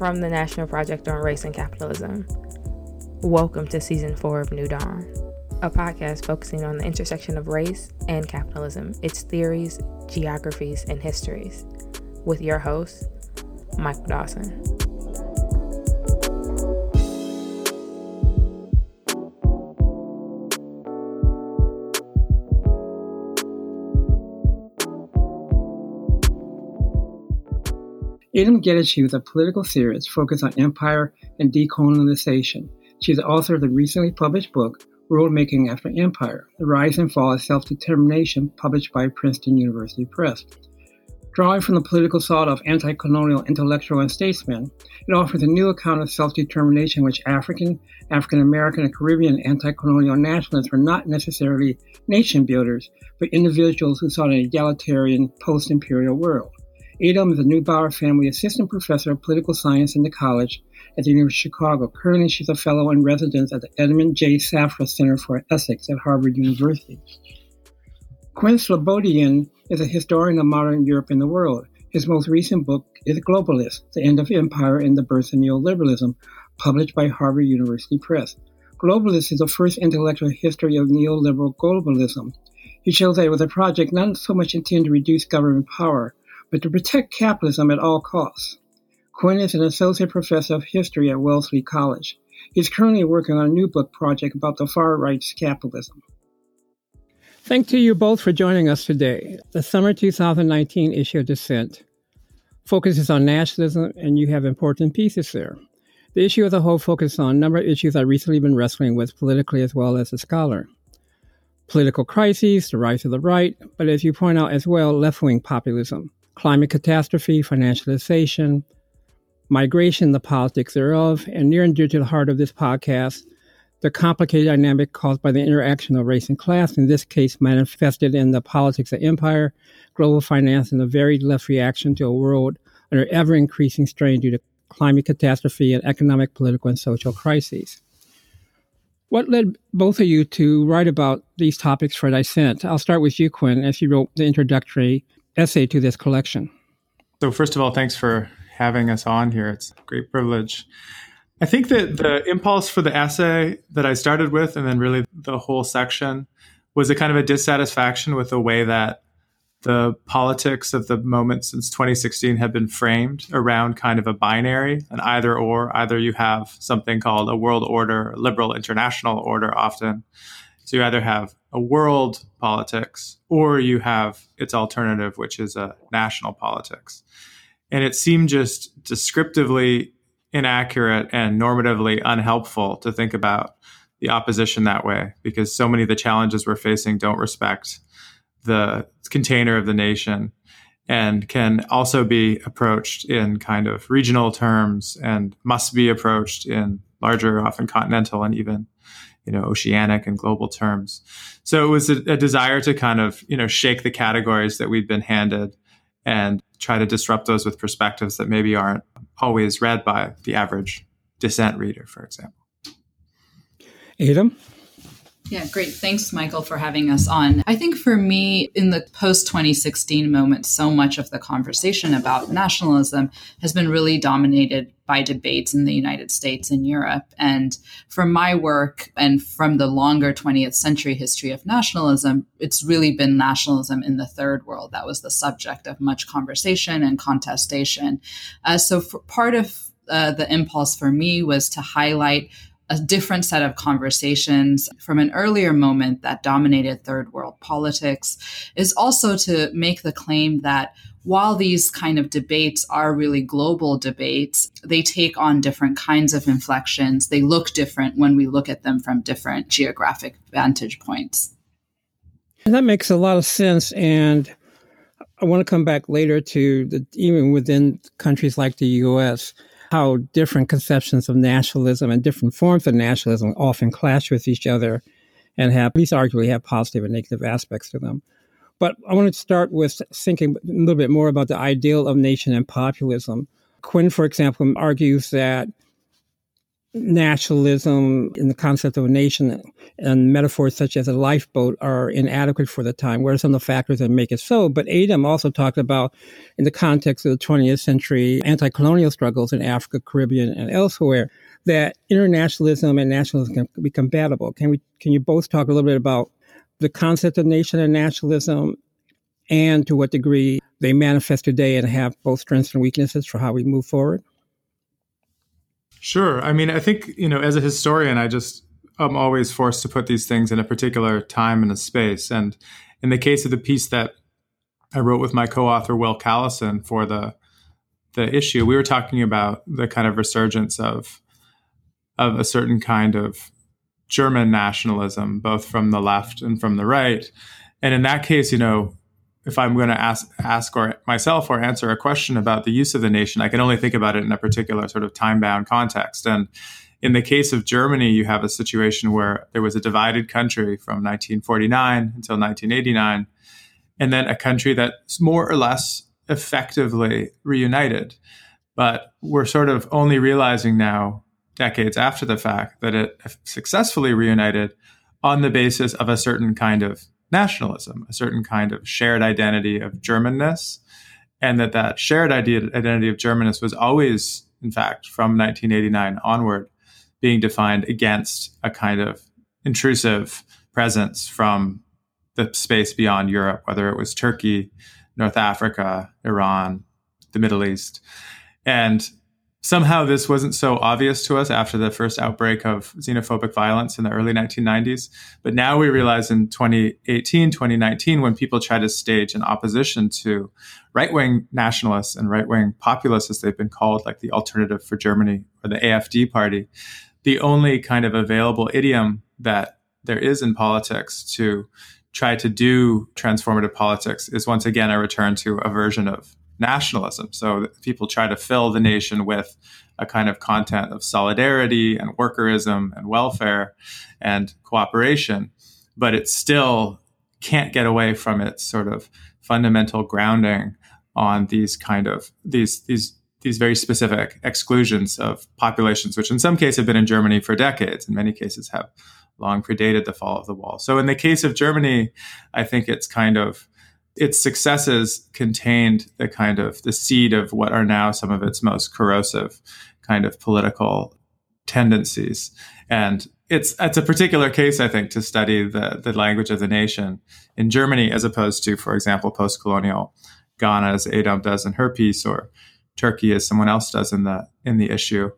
from the National Project on Race and Capitalism. Welcome to season four of New Dawn, a podcast focusing on the intersection of race and capitalism, its theories, geographies, and histories, with your host, Michael Dawson. Adom Getachew is a political theorist focused on empire and decolonization. She is the author of the recently published book, World Making After Empire The Rise and Fall of Self Determination, published by Princeton University Press. Drawing from the political thought of anti colonial intellectual and statesmen, it offers a new account of self determination which African, African American, and Caribbean anti colonial nationalists were not necessarily nation builders, but individuals who sought an egalitarian post imperial world. Adom is a Neubauer Family Assistant Professor of Political Science in the college at the University of Chicago. Currently, she's a fellow in residence at the Edmond J. Safra Center for Ethics at Harvard University. Quinn Slobodian is a historian of modern Europe and the world. His most recent book is Globalist, The End of Empire and the Birth of Neoliberalism, published by Harvard University Press. Globalist is the first intellectual history of neoliberal globalism. He shows that it was a project not so much intended to reduce government power, but to protect capitalism at all costs. Quinn is an associate professor of history at Wellesley College. He's currently working on a new book project about the far right's capitalism. Thank to you both for joining us today. The summer 2019 issue of Dissent focuses on nationalism, and you have important pieces there. The issue as a whole focuses on a number of issues I've recently been wrestling with politically as well as a scholar. Political crises, the rise of the right, but as you point out as well, left wing populism climate catastrophe, financialization, migration, the politics thereof, and near and dear to the heart of this podcast, the complicated dynamic caused by the interaction of race and class, in this case manifested in the politics of empire, global finance, and the very left reaction to a world under ever increasing strain due to climate catastrophe and economic, political, and social crises. What led both of you to write about these topics for Dissent? I'll start with you, Quinn, as you wrote the introductory essay to this collection. So, first of all, thanks for having us on here. It's a great privilege. I think that the impulse for the essay that I started with, and then really the whole section, was a kind of a dissatisfaction with the way that the politics of the moment since 2016 have been framed around kind of a binary, an either or. Either you have something called a world order, liberal international order, often. So you either have a world politics or you have its alternative, which is a national politics. And it seemed just descriptively inaccurate and normatively unhelpful to think about the opposition that way because so many of the challenges we're facing don't respect the container of the nation and can also be approached in kind of regional terms and must be approached in larger, often continental and even you know oceanic and global terms. So it was a, a, desire to kind of you know shake the categories that we've been handed and try to disrupt those with perspectives that maybe aren't always read by the average dissent reader for example. Adom yeah, great. Thanks, Michael, for having us on. I think for me, in the post 2016 moment, so much of the conversation about nationalism has been really dominated by debates in the United States and Europe. And from my work and from the longer 20th century history of nationalism, it's really been nationalism in the third world that was the subject of much conversation and contestation. Uh, so, part of uh, the impulse for me was to highlight a different set of conversations from an earlier moment that dominated third world politics is also to make the claim that while these kind of debates are really global debates, they take on different kinds of inflections. They look different when we look at them from different geographic vantage points. That makes a lot of sense. And I want to come back later to the, even within countries like the US, how different conceptions of nationalism and different forms of nationalism often clash with each other and have, least arguably, have positive and negative aspects to them. But I want to start with thinking a little bit more about the ideal of nation and populism. Quinn, for example, argues that nationalism in the concept of a nation and metaphors such as a lifeboat are inadequate for the time. What are some of the factors that make it so? But Adom also talked about, in the context of the 20th century, anti colonial struggles in Africa, Caribbean, and elsewhere, that internationalism and nationalism can be compatible. Can, we, can you both talk a little bit about the concept of nation and nationalism and to what degree they manifest today and have both strengths and weaknesses for how we move forward? Sure. I mean, I think, you know, as a historian, I just I'm always forced to put these things in a particular time and a space. And in the case of the piece that I wrote with my co-author Will Callison for the the issue, we were talking about the kind of resurgence of of a certain kind of German nationalism, both from the left and from the right. And in that case, you know, if I'm going to ask ask or myself or answer a question about the use of the nation, I can only think about it in a particular sort of time bound context. And in the case of Germany, you have a situation where there was a divided country from 1949 until 1989, and then a country that's more or less effectively reunited. But we're sort of only realizing now, decades after the fact, that it successfully reunited on the basis of a certain kind of nationalism, a certain kind of shared identity of Germanness, and that that shared identity of Germanness was always, in fact, from 1989 onward, being defined against a kind of intrusive presence from the space beyond Europe, whether it was Turkey, North Africa, Iran, the Middle East. And somehow this wasn't so obvious to us after the first outbreak of xenophobic violence in the early 1990s. But now we realize in 2018, 2019, when people try to stage an opposition to right wing nationalists and right wing populists, as they've been called, like the Alternative for Germany or the AFD party, the only kind of available idiom that there is in politics to try to do transformative politics is once again a return to a version of nationalism. So people try to fill the nation with a kind of content of solidarity and workerism and welfare and cooperation, but it still can't get away from its sort of fundamental grounding on these kind of these these these very specific exclusions of populations, which in some cases have been in Germany for decades, in many cases have long predated the fall of the wall. So in the case of Germany, I think it's kind of its successes contained the kind of the seed of what are now some of its most corrosive kind of political tendencies. And it's it's a particular case, I think, to study the the language of the nation in Germany as opposed to, for example, post-colonial Ghana, as Adom does in her piece, or Turkey, as someone else does in the in the issue.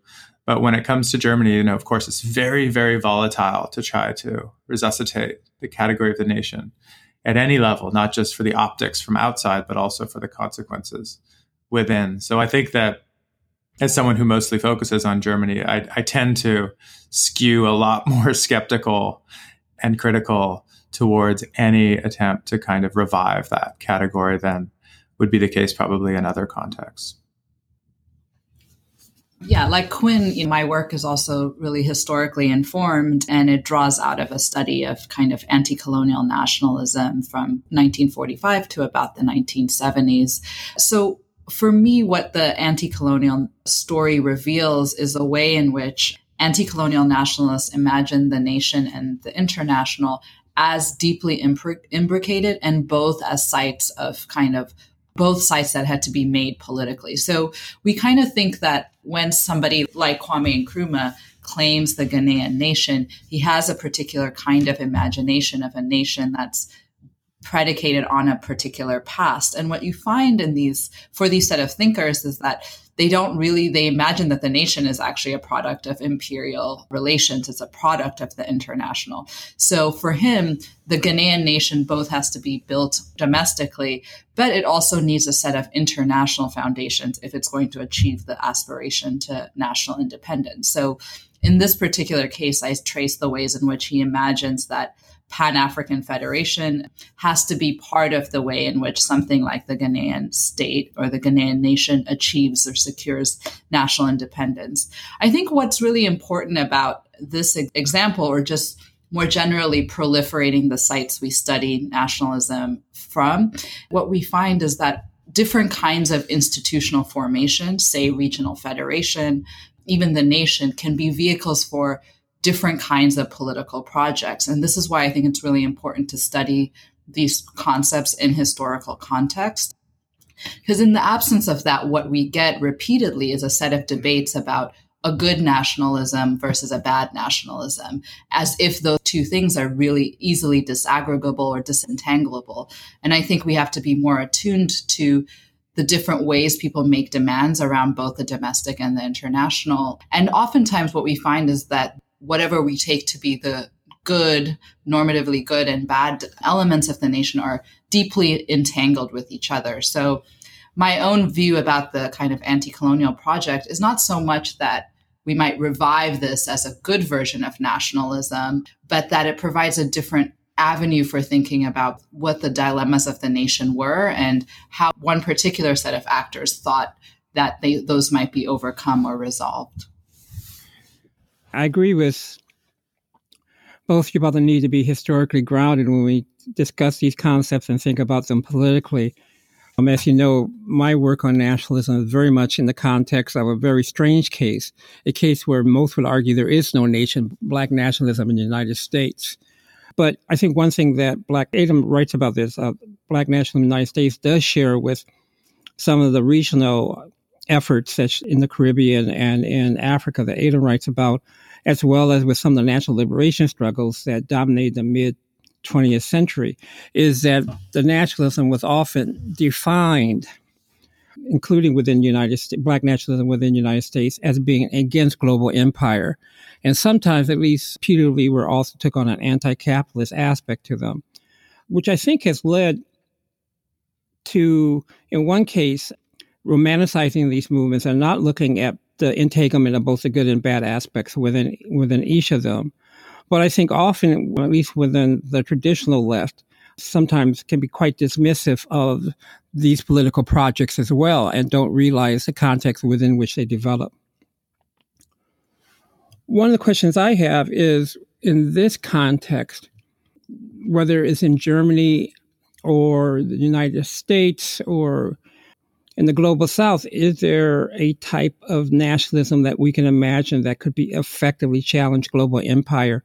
But when it comes to Germany, you know, of course, it's very, very volatile to try to resuscitate the category of the nation at any level, not just for the optics from outside, but also for the consequences within. So I think that as someone who mostly focuses on Germany, I, I tend to skew a lot more skeptical and critical towards any attempt to kind of revive that category than would be the case probably in other contexts. Yeah, like Quinn, you know, my work is also really historically informed and it draws out of a study of kind of anti colonial nationalism from 1945 to about the 1970s. So for me, what the anti colonial story reveals is a way in which anti colonial nationalists imagine the nation and the international as deeply imbricated and both as sites of kind of both sides that had to be made politically. So we kind of think that when somebody like Kwame Nkrumah claims the Ghanaian nation, he has a particular kind of imagination of a nation that's predicated on a particular past. And what you find in these, for these set of thinkers is that they don't really they imagine that the nation is actually a product of imperial relations. It's a product of the international. So for him the ghanaian nation both has to be built domestically but it also needs a set of international foundations if it's going to achieve the aspiration to national independence. So in this particular case i trace the ways in which he imagines that Pan African Federation has to be part of the way in which something like the Ghanaian state or the Ghanaian nation achieves or secures national independence. I think what's really important about this example, or just more generally proliferating the sites we study nationalism from, what we find is that different kinds of institutional formation, say regional federation, even the nation can be vehicles for different kinds of political projects. And this is why I think it's really important to study these concepts in historical context. Because in the absence of that, what we get repeatedly is a set of debates about a good nationalism versus a bad nationalism, as if those two things are really easily disaggregable or disentangleable. And I think we have to be more attuned to the different ways people make demands around both the domestic and the international. And oftentimes, what we find is that whatever we take to be the good, normatively good and bad elements of the nation are deeply entangled with each other. So, my own view about the kind of anti colonial project is not so much that we might revive this as a good version of nationalism, but that it provides a different avenue for thinking about what the dilemmas of the nation were and how one particular set of actors thought that they, those might be overcome or resolved. I agree with both you about the need to be historically grounded when we discuss these concepts and think about them politically. Um, as you know, my work on nationalism is very much in the context of a very strange case, a case where most would argue there is no nation, black nationalism in the United States. But I think one thing that Black Adom writes about this, uh, Black nationalism in the United States does share with some of the regional efforts that in the Caribbean and in Africa that Adom writes about, as well as with some of the national liberation struggles that dominated the mid 20th century is that the nationalism was often defined, including within United States, black nationalism within the United States, as being against global empire. And sometimes, at least putatively, were also took on an anti-capitalist aspect to them, which I think has led to, in one case, romanticizing these movements and not looking at the them of both the good and bad aspects within within each of them. But I think often, at least within the traditional left, sometimes can be quite dismissive of these political projects as well and don't realize the context within which they develop. One of the questions I have is in this context, whether it's in Germany or the United States or in the global south, is there a type of nationalism that we can imagine that could be effectively challenge global empire?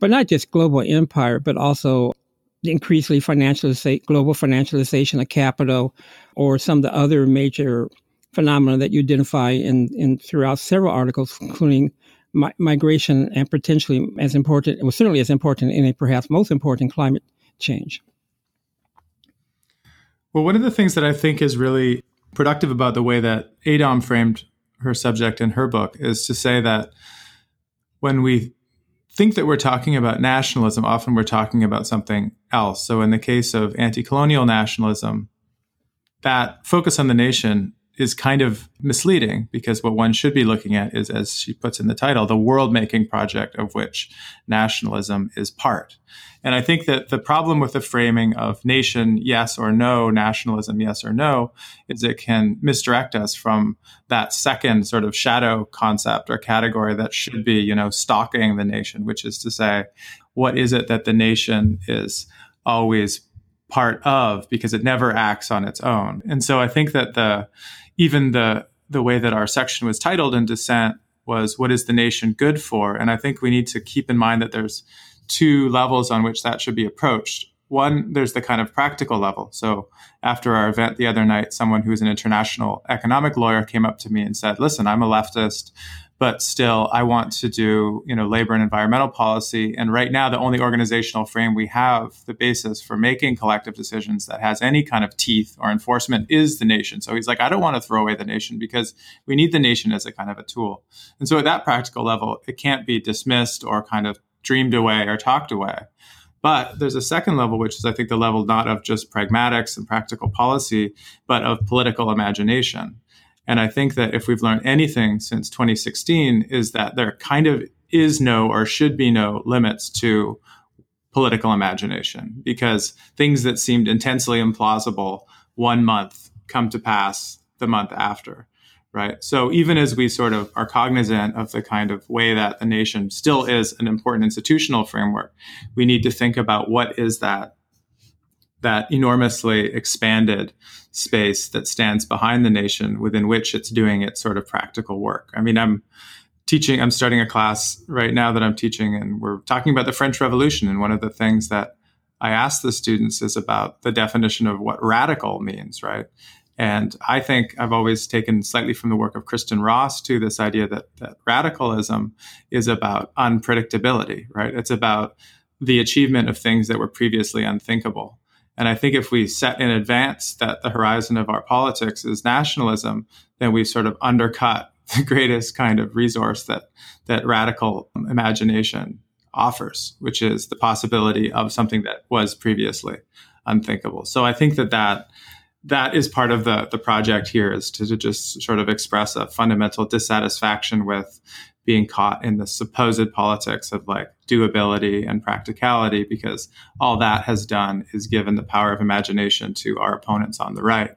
But not just global empire, but also increasingly financialization, global financialization of capital, or some of the other major phenomena that you identify in, in throughout several articles, including mi- migration and potentially as important, well, certainly as important, and perhaps most important, climate change. Well, one of the things that I think is really productive about the way that Adom framed her subject in her book is to say that when we think that we're talking about nationalism, often we're talking about something else. So, in the case of anti colonial nationalism, that focus on the nation is kind of misleading because what one should be looking at is, as she puts in the title, the world making project of which nationalism is part. And I think that the problem with the framing of nation, yes or no, nationalism, yes or no, is it can misdirect us from that second sort of shadow concept or category that should be, you know, stalking the nation, which is to say, what is it that the nation is always part of because it never acts on its own. And so I think that the even the the way that our section was titled in dissent was what is the nation good for? And I think we need to keep in mind that there's two levels on which that should be approached. One, there's the kind of practical level. So after our event the other night, someone who's an international economic lawyer came up to me and said, listen, I'm a leftist, but still I want to do, you know, labor and environmental policy. And right now, the only organizational frame we have, the basis for making collective decisions that has any kind of teeth or enforcement is the nation. So he's like, I don't want to throw away the nation because we need the nation as a kind of a tool. And so at that practical level, it can't be dismissed or kind of dreamed away or talked away. But there's a second level, which is, I think, the level not of just pragmatics and practical policy, but of political imagination. And I think that if we've learned anything since 2016, is that there kind of is no or should be no limits to political imagination because things that seemed intensely implausible one month come to pass the month after right? So even as we sort of are cognizant of the kind of way that the nation still is an important institutional framework, we need to think about what is that that enormously expanded space that stands behind the nation within which it's doing its sort of practical work. I mean, I'm teaching, I'm starting a class right now that I'm teaching, and we're talking about the French Revolution. And one of the things that I ask the students is about the definition of what radical means, right? And I think I've always taken slightly from the work of Kristin Ross to this idea that, that radicalism is about unpredictability, right? It's about the achievement of things that were previously unthinkable. And I think if we set in advance that the horizon of our politics is nationalism, then we've sort of undercut the greatest kind of resource that that radical imagination offers, which is the possibility of something that was previously unthinkable. So I think that that that is part of the the project here is to, to just sort of express a fundamental dissatisfaction with being caught in the supposed politics of like doability and practicality because all that has done is given the power of imagination to our opponents on the right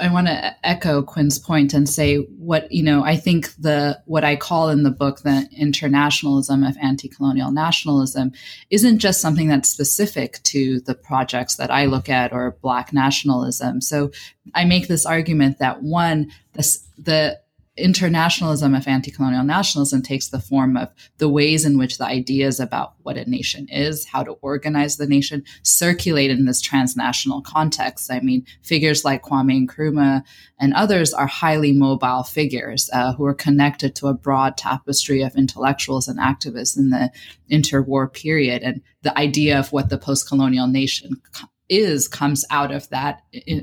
I want to echo Quinn's point and say what you know. I think the what I call in the book the internationalism of anti-colonial nationalism isn't just something that's specific to the projects that I look at or Black nationalism. So I make this argument that one, the internationalism of anti colonial nationalism takes the form of the ways in which the ideas about what a nation is, how to organize the nation, circulate in this transnational context. I mean, figures like Kwame Nkrumah and others are highly mobile figures uh, who are connected to a broad tapestry of intellectuals and activists in the interwar period. And the idea of what the post colonial nation is comes out of that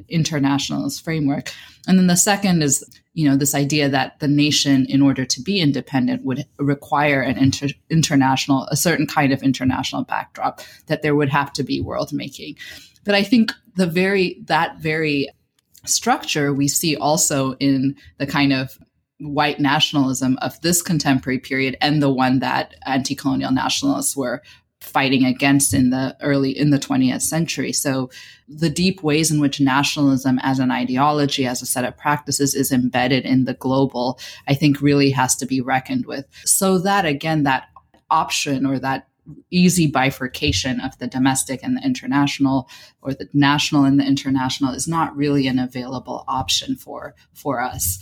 internationalist framework. And then the second is, you know, this idea that the nation, in order to be independent, would require an inter- international, a certain kind of international backdrop, that there would have to be world making. But I think the very, that very structure we see also in the kind of white nationalism of this contemporary period and the one that anti-colonial nationalists were fighting against in the early in the 20th century. So the deep ways in which nationalism as an ideology as a set of practices is embedded in the global i think really has to be reckoned with. So that again that option or that easy bifurcation of the domestic and the international or the national and the international is not really an available option for for us.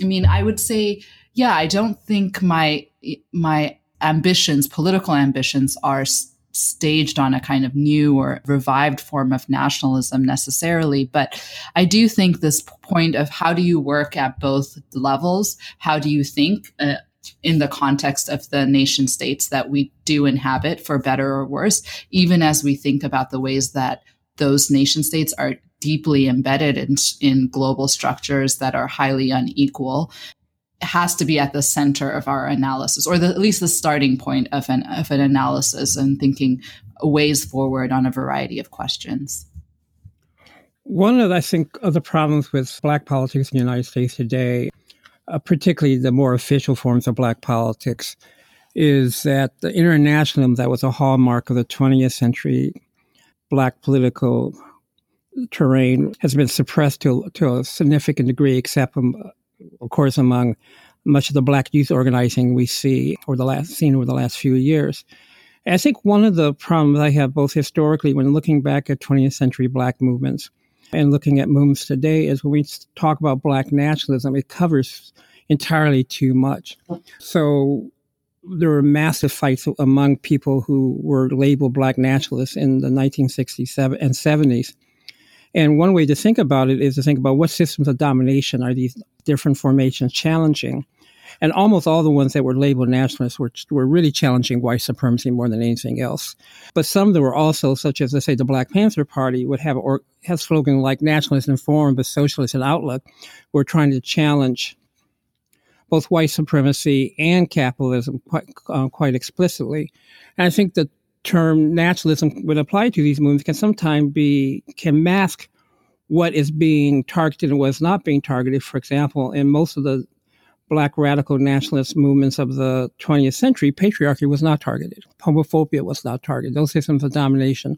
I mean i would say yeah i don't think my my ambitions, political ambitions, are s- staged on a kind of new or revived form of nationalism necessarily. But I do think this point of how do you work at both levels? How do you think? Uh, in the context of the nation states that we do inhabit, for better or worse, even as we think about the ways that those nation states are deeply embedded in, in global structures that are highly unequal has to be at the center of our analysis, or the, at least the starting point of an of an analysis and thinking ways forward on a variety of questions. One of, I think, of the problems with Black politics in the United States today, uh, particularly the more official forms of Black politics, is that the internationalism that was a hallmark of the 20th century Black political terrain has been suppressed to, to a significant degree, except of course, among much of the black youth organizing we see or the last seen over the last few years. I think one of the problems I have both historically when looking back at 20th century black movements and looking at movements today is when we talk about black nationalism, it covers entirely too much. So there were massive fights among people who were labeled black nationalists in the 1960s and 70s and one way to think about it is to think about what systems of domination are these different formations challenging. And almost all the ones that were labeled nationalists were, were really challenging white supremacy more than anything else. But some that were also, such as, let's say, the Black Panther Party would have or have slogan like nationalist in form but socialist in outlook, were trying to challenge both white supremacy and capitalism quite, uh, quite explicitly. And I think that term nationalism would apply to these movements can sometimes be can mask what is being targeted and what is not being targeted. For example, in most of the black radical nationalist movements of the 20th century, patriarchy was not targeted. Homophobia was not targeted. Those systems of domination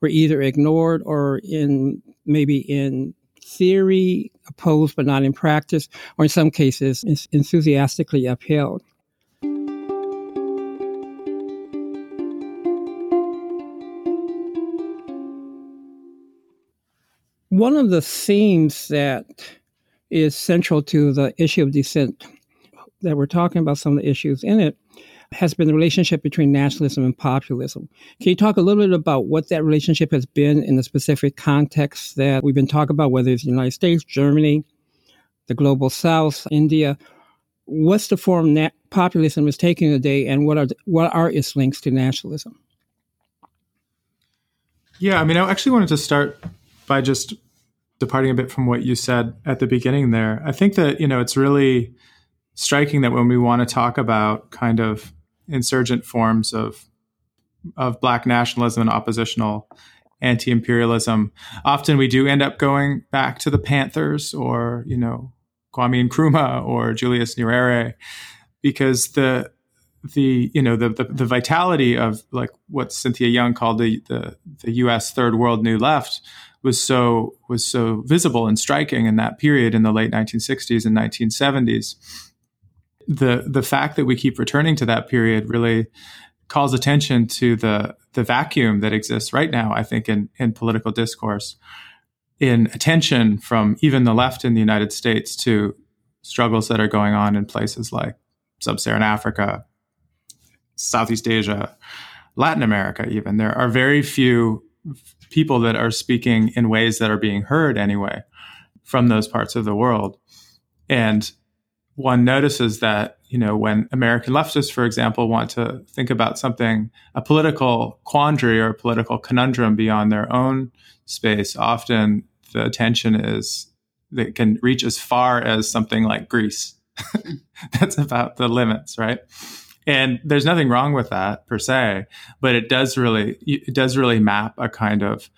were either ignored or in maybe in theory opposed but not in practice, or in some cases enthusiastically upheld. One of the themes that is central to the issue of dissent that we're talking about, some of the issues in it, has been the relationship between nationalism and populism. Can you talk a little bit about what that relationship has been in the specific context that we've been talking about, whether it's the United States, Germany, the global South, India? What's the form that populism is taking today, and what are what are its links to nationalism? Yeah, I mean, I actually wanted to start by just departing a bit from what you said at the beginning there. I think that you know it's really striking that when we want to talk about kind of insurgent forms of of black nationalism and oppositional anti-imperialism often we do end up going back to the panthers or you know kwame nkrumah or julius nyerere because the the you know the, the, the vitality of like what cynthia young called the, the the us third world new left was so was so visible and striking in that period in the late 1960s and 1970s the the fact that we keep returning to that period really calls attention to the the vacuum that exists right now. I think in in political discourse, in attention from even the left in the United States to struggles that are going on in places like sub-Saharan Africa, Southeast Asia, Latin America. Even there are very few people that are speaking in ways that are being heard anyway from those parts of the world, and one notices that you know when American leftists, for example, want to think about something, a political quandary or a political conundrum beyond their own space, often the attention is that can reach as far as something like Greece. That's about the limits, right? And there's nothing wrong with that per se, but it does really it does really map a kind of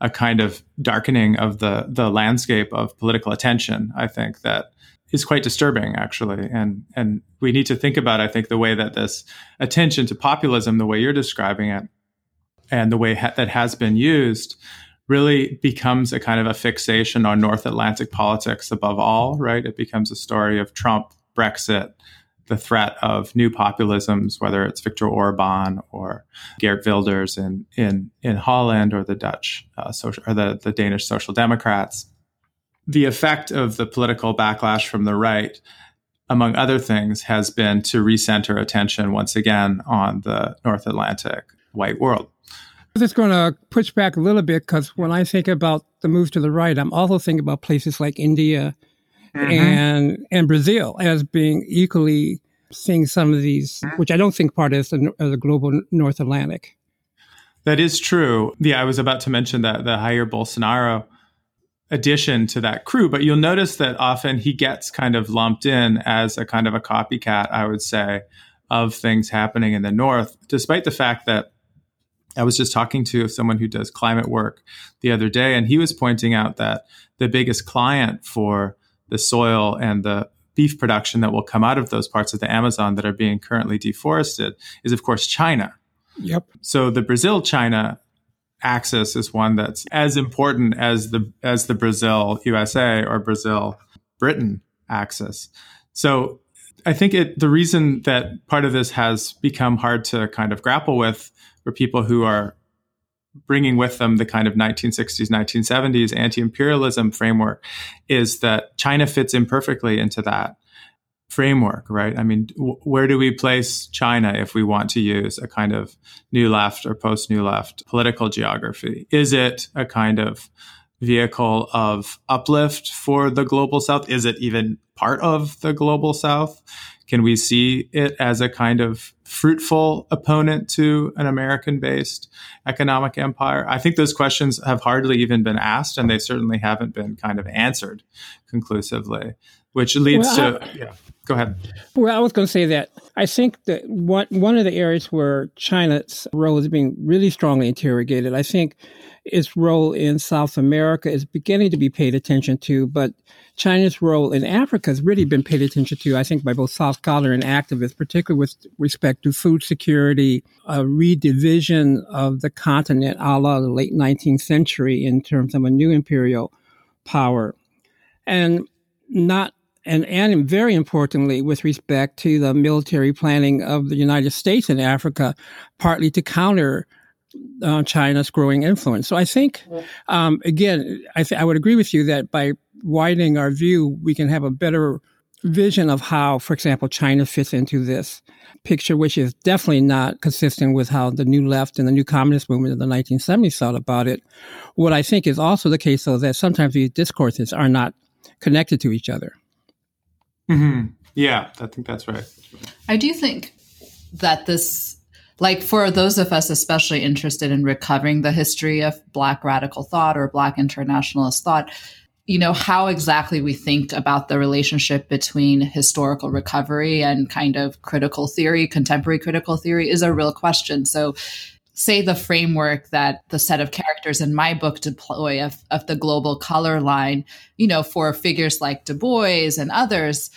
a kind of darkening of the the landscape of political attention. I think that is quite disturbing actually and and we need to think about i think the way that this attention to populism the way you're describing it and the way ha- that has been used really becomes a kind of a fixation on north atlantic politics above all right it becomes a story of trump brexit the threat of new populisms, whether it's Viktor Orban or Geert Wilders in in in Holland or the Dutch uh, social or the the Danish Social Democrats, the effect of the political backlash from the right, among other things, has been to recenter attention once again on the North Atlantic white world. I'm just going to push back a little bit because when I think about the move to the right, I'm also thinking about places like India mm-hmm. and and Brazil as being equally seeing some of these, which I don't think part of the, the global North Atlantic. That is true. Yeah, I was about to mention that the Jair Bolsonaro addition to that crew, but you'll notice that often he gets kind of lumped in as a kind of a copycat, I would say, of things happening in the North, despite the fact that I was just talking to someone who does climate work the other day, and he was pointing out that the biggest client for the soil and the beef production that will come out of those parts of the Amazon that are being currently deforested is, of course, China. Yep. So the Brazil China axis is one that's as important as the as the Brazil USA or Brazil Britain axis. So I think it the reason that part of this has become hard to kind of grapple with for people who are bringing with them the kind of 1960s 1970s anti-imperialism framework is that China fits imperfectly into that framework, right? I mean, w- where do we place China if we want to use a kind of new left or post new left political geography? Is it a kind of vehicle of uplift for the global south? Is it even part of the global south? Can we see it as a kind of fruitful opponent to an American based economic empire? I think those questions have hardly even been asked, and they certainly haven't been kind of answered conclusively which leads well, to I, yeah. Go ahead. Well, I was going to say that I think that one one of the areas where China's role is being really strongly interrogated, I think its role in South America is beginning to be paid attention to, but China's role in Africa has really been paid attention to, I think, by both South scholar and activists, particularly with respect to food security, a redivision of the continent a la the late 19th century in terms of a new imperial power. And not and, and very importantly, with respect to the military planning of the United States in Africa, partly to counter uh, China's growing influence. So I think, um, again, I, th- I would agree with you that by widening our view, we can have a better vision of how, for example, China fits into this picture, which is definitely not consistent with how the new left and the new communist movement in the 1970s thought about it. What I think is also the case, though, that sometimes these discourses are not connected to each other. Mm-hmm. Yeah, I think that's right. I do think that this, like for those of us especially interested in recovering the history of Black radical thought or Black internationalist thought, you know, how exactly we think about the relationship between historical recovery and kind of critical theory, contemporary critical theory is a real question. So, say the framework that the set of characters in my book deploy of, of the global color line, you know, for figures like Du Bois and others,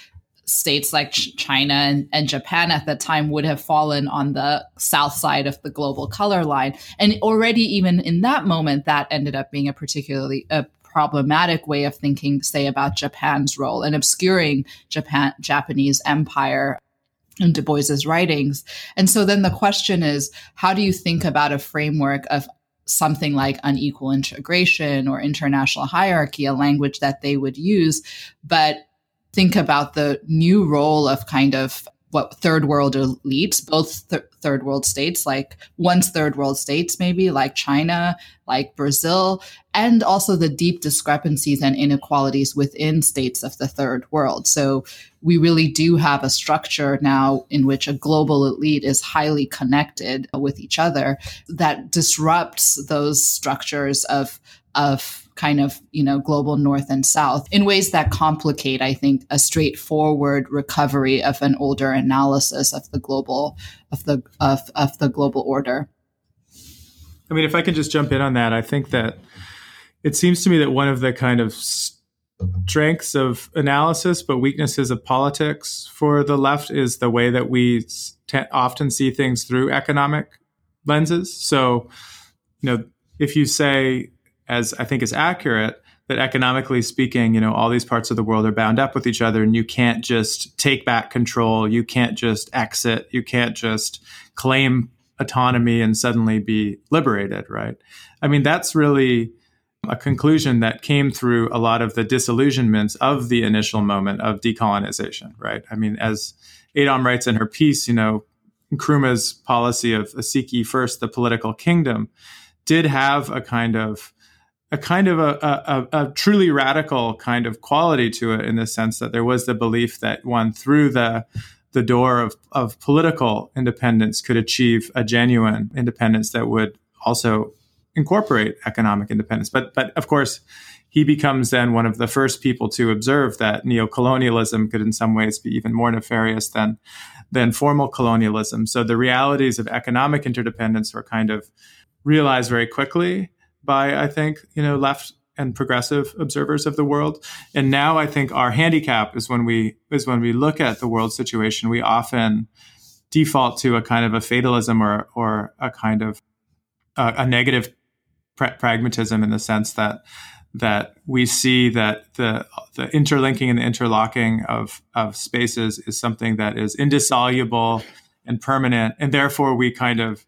states like China and, and, Japan at that time would have fallen on the south side of the global color line. And already, even in that moment, that ended up being a particularly a problematic way of thinking, say, about Japan's role and obscuring Japan Japanese empire in Du Bois's writings. And so then the question is, how do you think about a framework of something like unequal integration or international hierarchy, a language that they would use, but think about the new role of kind of what third world er, elites, both th- third world states, like once third world states, maybe like China, like Brazil, and also the deep discrepancies and inequalities within states of the third world. So we really do have a structure now in which a global elite is highly connected with each other that disrupts those structures of of kind of you know global north and south in ways that complicate i think a straightforward recovery of an older analysis of the global of the of, of the global order. I mean if i can just jump in on that i think that it seems to me that one of the kind of strengths of analysis but weaknesses of politics for the left is the way that we t- often see things through economic lenses. So you know if you say as I think is accurate that economically speaking, you know, all these parts of the world are bound up with each other and you can't just take back control, you can't just exit, you can't just claim autonomy and suddenly be liberated, right? I mean, that's really a conclusion that came through a lot of the disillusionments of the initial moment of decolonization, right? I mean, as Adom writes in her piece, you know, Nkrumah's policy of ye first the political kingdom did have a kind of a kind of a, a, a, truly radical kind of quality to it in the sense that there was the belief that one through the the door of, of political independence could achieve a genuine independence that would also incorporate economic independence. But but of course, he becomes then one of the first people to observe that neocolonialism could in some ways be even more nefarious than than formal colonialism. So the realities of economic interdependence were kind of realized very quickly by I think you know left and progressive observers of the world. And now I think our handicap is when we is when we look at the world situation, we often default to a kind of a fatalism or or a kind of a, negative pra- pragmatism in the sense that that we see that the the interlinking and the interlocking of of spaces is something that is indissoluble and permanent, and therefore we kind of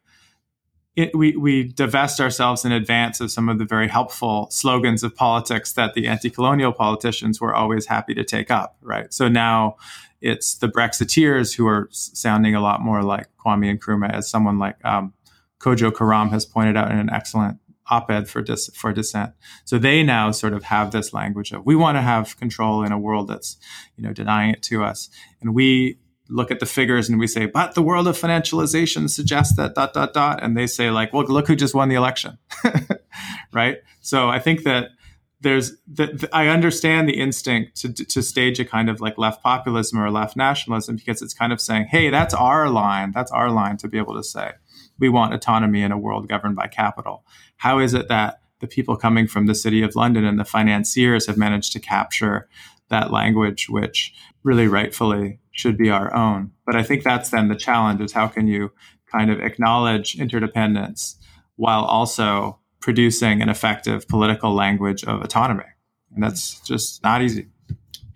it, we, we divest ourselves in advance of some of the very helpful slogans of politics that the anti-colonial politicians were always happy to take up, right? So now it's the Brexiteers who are sounding a lot more like Kwame Nkrumah, as someone like um, Kojo Koram has pointed out in an excellent op-ed for dis- for dissent. So they now sort of have this language of we want to have control in a world that's you know denying it to us, and we look at the figures and we say, but the world of financialization suggests that dot dot dot, and they say like, well, look who just won the election, right? So I think that there's that the, I understand the instinct to to stage a kind of like left populism or left nationalism because it's kind of saying, hey, that's our line, that's our line to be able to say we want autonomy in a world governed by capital. How is it that the people coming from the city of London and the financiers have managed to capture that language, which really rightfully should be our own. But I think that's then the challenge is how can you kind of acknowledge interdependence while also producing an effective political language of autonomy. And that's just not easy.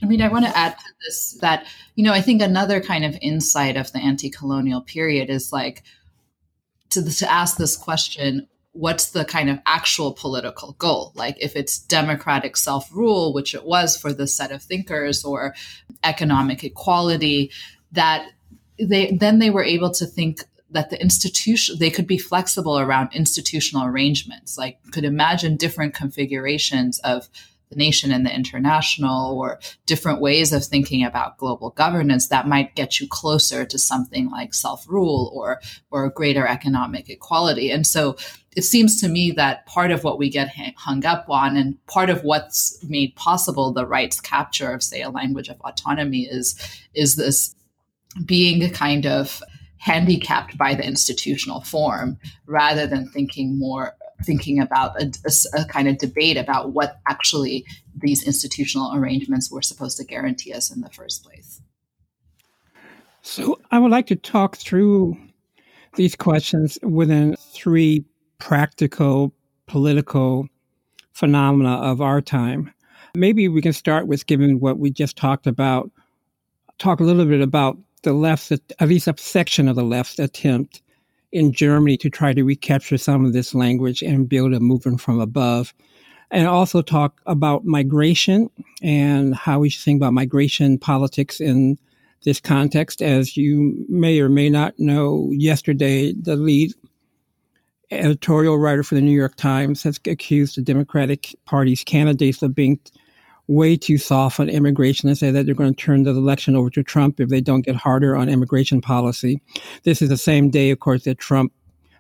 I mean, I want to add to this that, you know, I think another kind of insight of the anti colonial period is like, to, to ask this question what's the kind of actual political goal? Like if it's democratic self rule, which it was for this set of thinkers, or economic equality, that they then they were able to think that the institution they could be flexible around institutional arrangements like could imagine different configurations of the nation and the international or different ways of thinking about global governance that might get you closer to something like self-rule or or greater economic equality. And so it seems to me that part of what we get hung up on and part of what's made possible the rights capture of say a language of autonomy is is this being kind of handicapped by the institutional form rather than thinking more thinking about a, a, a, kind of debate about what actually these institutional arrangements were supposed to guarantee us in the first place. So, I would like to talk through these questions within three practical political phenomena of our time. Maybe we can start with given what we just talked about, talk a little bit about the left's, at least a section of the left's attempt in Germany to try to recapture some of this language and build a movement from above. And also talk about migration and how we should think about migration politics in this context. As you may or may not know, yesterday, the lead editorial writer for the New York Times has accused the Democratic Party's candidates of being way too soft on immigration and say that they're going to turn the election over to Trump if they don't get harder on immigration policy. This is the same day, of course, that Trump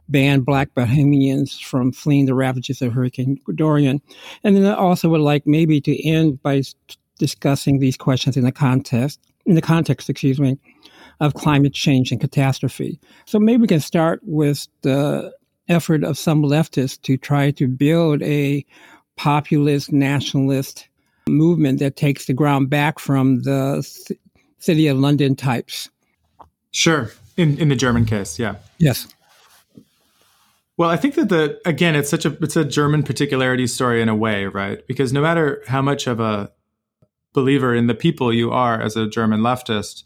banned black Bahamians from fleeing the ravages of Hurricane Dorian. And then I also would like maybe to end by discussing these questions in the context, in the context, excuse me, of climate change and catastrophe. So maybe we can start with the effort of some leftists to try to build a populist nationalist movement that takes the ground back from the c- city of London types. Sure. In in the German case, yeah. Yes. Well, I think that the again, it's such a it's a German particularity story in a way, right? Because no matter how much of a believer in the people you are as a German leftist,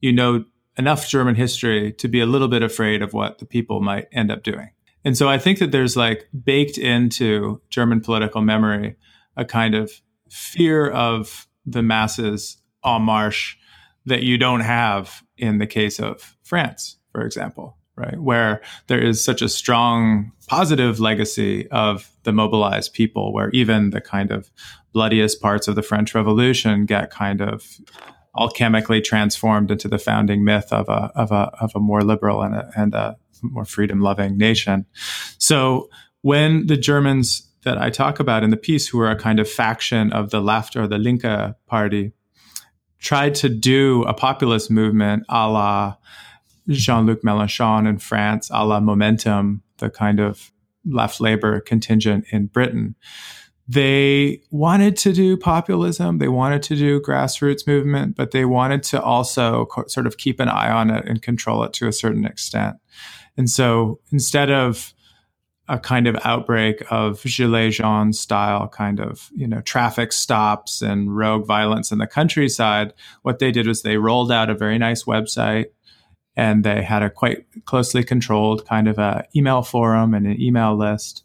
you know enough German history to be a little bit afraid of what the people might end up doing. And so I think that there's like baked into German political memory a kind of fear of the masses en marche that you don't have in the case of France, for example, right? Where there is such a strong positive legacy of the mobilized people, where even the kind of bloodiest parts of the French Revolution get kind of alchemically transformed into the founding myth of a of a of a more liberal and a, and a more freedom loving nation. So when the Germans that I talk about in the piece, who are a kind of faction of the left or the Linke party, tried to do a populist movement a la Jean Luc Mélenchon in France, a la Momentum, the kind of left labor contingent in Britain. They wanted to do populism, they wanted to do grassroots movement, but they wanted to also co- sort of keep an eye on it and control it to a certain extent. And so instead of a kind of outbreak of gilet jaune style kind of you know traffic stops and rogue violence in the countryside. What they did was they rolled out a very nice website and they had a quite closely controlled kind of a email forum and an email list.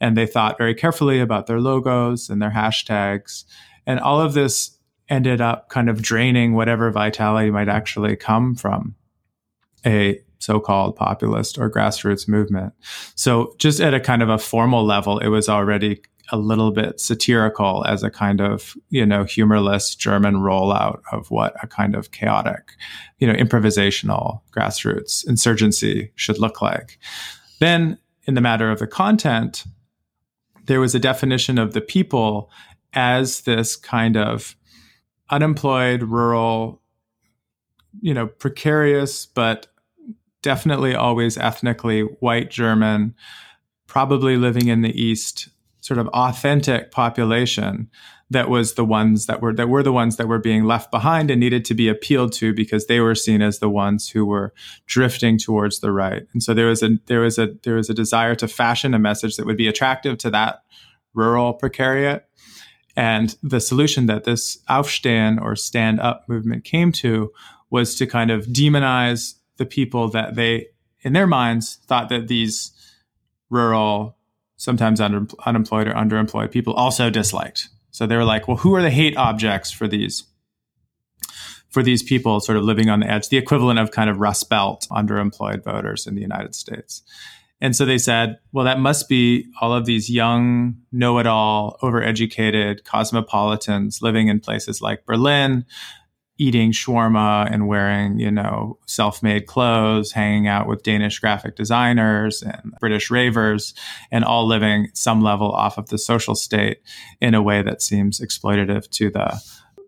And they thought very carefully about their logos and their hashtags. And all of this ended up kind of draining whatever vitality might actually come from a so-called populist or grassroots movement. So just at a kind of a formal level, it was already a little bit satirical as a kind of, you know, humorless German rollout of what a kind of chaotic, you know, improvisational grassroots insurgency should look like. Then in the matter of the content, there was a definition of the people as this kind of unemployed, rural, you know, precarious but definitely always ethnically white German, probably living in the East, sort of authentic population that was the ones that were that were the ones that were being left behind and needed to be appealed to because they were seen as the ones who were drifting towards the right. And so there was a there was a there was a desire to fashion a message that would be attractive to that rural precariat. And the solution that this Aufstehen or stand up movement came to was to kind of demonize the people that they in their minds, thought that these rural, sometimes under, unemployed or underemployed people also disliked. So they were like, well, who are the hate objects for these for these people sort of living on the edge, the equivalent of kind of Rust Belt underemployed voters in the United States. And so they said, well, that must be all of these young, know it all, overeducated cosmopolitans living in places like Berlin, eating shawarma and wearing, you know, self made clothes, hanging out with Danish graphic designers and British ravers, and all living some level off of the social state in a way that seems exploitative to the,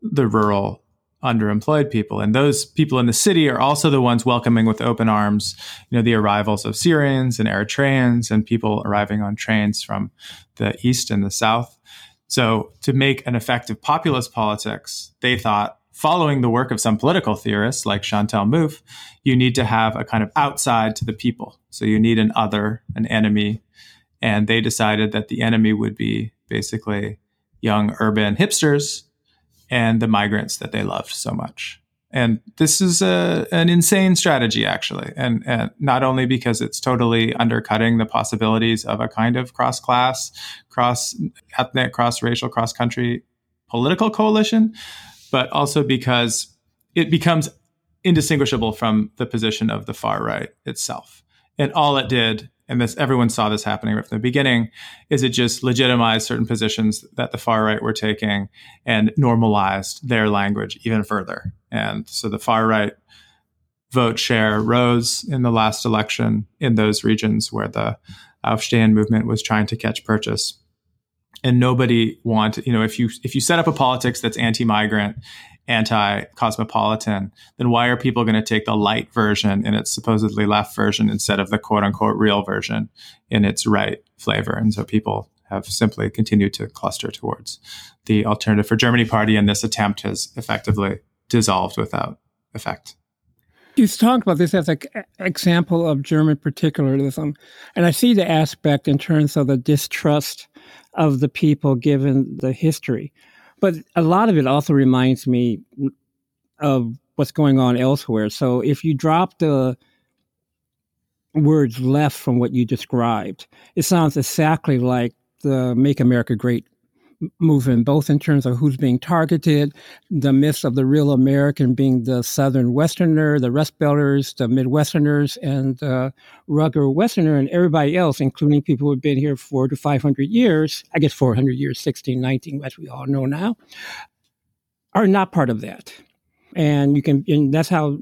the rural underemployed people. And those people in the city are also the ones welcoming with open arms, you know, the arrivals of Syrians and Eritreans and people arriving on trains from the east and the south. So to make an effective populist politics, they thought following the work of some political theorists like Chantal Mouffe, you need to have a kind of outside to the people. So you need an other, an enemy. And they decided that the enemy would be basically young urban hipsters and the migrants that they loved so much. And this is a, an insane strategy, actually. And, and not only because it's totally undercutting the possibilities of a kind of cross class, cross ethnic, cross racial, cross country political coalition, but also because it becomes indistinguishable from the position of the far right itself. And all it did and this everyone saw this happening right from the beginning, is it just legitimized certain positions that the far right were taking and normalized their language even further. And so the far right vote share rose in the last election in those regions where the Aufstehen movement was trying to catch purchase. And nobody wanted, you know, if you if you set up a politics that's anti-migrant anti cosmopolitan, then why are people going to take the light version in its supposedly left version instead of the quote unquote real version in its right flavor? And so people have simply continued to cluster towards the Alternative for Germany party, and this attempt has effectively dissolved without effect. You talked about this as an example of German particularism, and I see the aspect in terms of the distrust of the people given the history. But a lot of it also reminds me of what's going on elsewhere. So if you drop the words left from what you described, it sounds exactly like the Make America Great movement, both in terms of who's being targeted, the myths of the real American being the Southern Westerner, the Rust Belters, the Midwesterners, and the rugged Westerner, and everybody else, including people who have been here four to 500 years, I guess 400 years, 1619, as we all know now, are not part of that. And you can, and that's how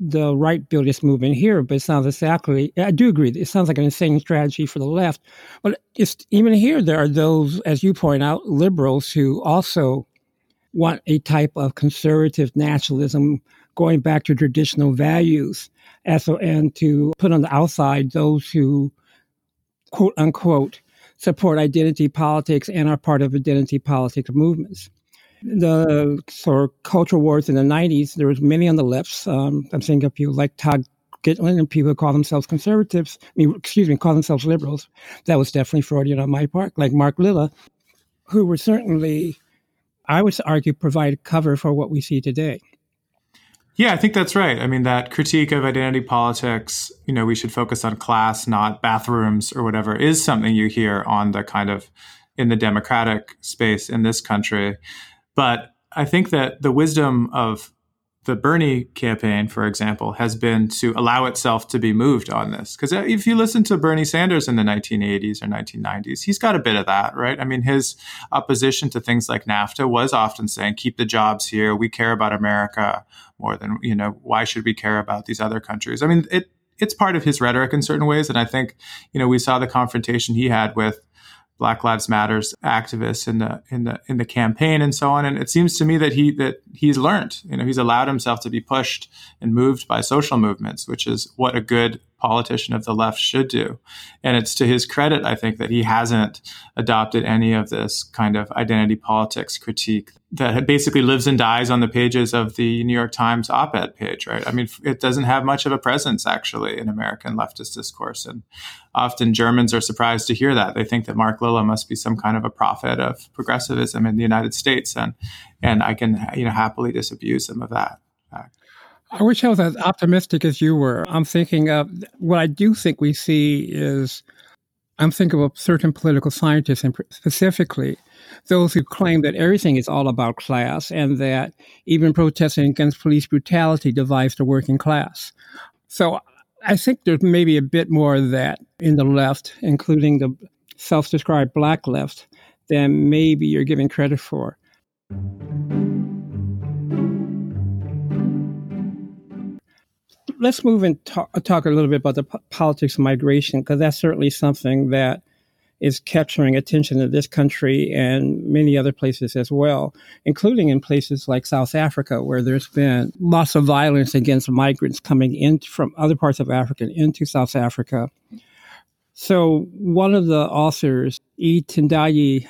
the right this movement here, but it sounds exactly, I do agree, it sounds like an insane strategy for the left. But it's, even here, there are those, as you point out, liberals who also want a type of conservative nationalism going back to traditional values, as, and to put on the outside those who, quote unquote, support identity politics and are part of identity politics movements the sort of cultural wars in the 90s, there was many on the left. Um, I'm thinking of people like Todd Gitlin and people who call themselves conservatives, I mean, excuse me, call themselves liberals. That was definitely Freudian on my part, like Mark Lilla, who were certainly, I would argue, provide cover for what we see today. Yeah, I think that's right. I mean, that critique of identity politics, you know, we should focus on class, not bathrooms or whatever, is something you hear on the kind of in the democratic space in this country. But I think that the wisdom of the Bernie campaign, for example, has been to allow itself to be moved on this. Because uh, if you listen to Bernie Sanders in the 1980s or 1990s, he's got a bit of that, right? I mean, his opposition to things like NAFTA was often saying, keep the jobs here. We care about America more than, you know, why should we care about these other countries? I mean, it, it's part of his rhetoric in certain ways. And I think, you know, we saw the confrontation he had with Black Lives Matters activists in the in the in the campaign and so on. And it seems to me that he that he's learned. You know, he's allowed himself to be pushed and moved by social movements, which is what a good politician of the left should do. And it's to his credit, I think, that he hasn't adopted any of this kind of identity politics critique that basically lives and dies on the pages of the New York Times op ed page, right? I mean, it doesn't have much of a presence actually in American leftist discourse. And often Germans are surprised to hear that. They think that Mark Lilla must be some kind of a prophet of progressivism in the United States. And, and I can, you know, happily disabuse them of that fact. I wish I was as optimistic as you were. I'm thinking of what I do think we see is I'm thinking of certain political scientists, and specifically those who claim that everything is all about class and that even protesting against police brutality divides the working class. So I think there's maybe a bit more of that in the left, including the self described black left, than maybe you're giving credit for. let's move and talk, talk, a little bit about the p- politics of migration because that's certainly something that is capturing attention in this country and many other places as well, including in places like South Africa, where there's been lots of violence against migrants coming in from other parts of Africa into South Africa. So, one of the authors, E. Tendayi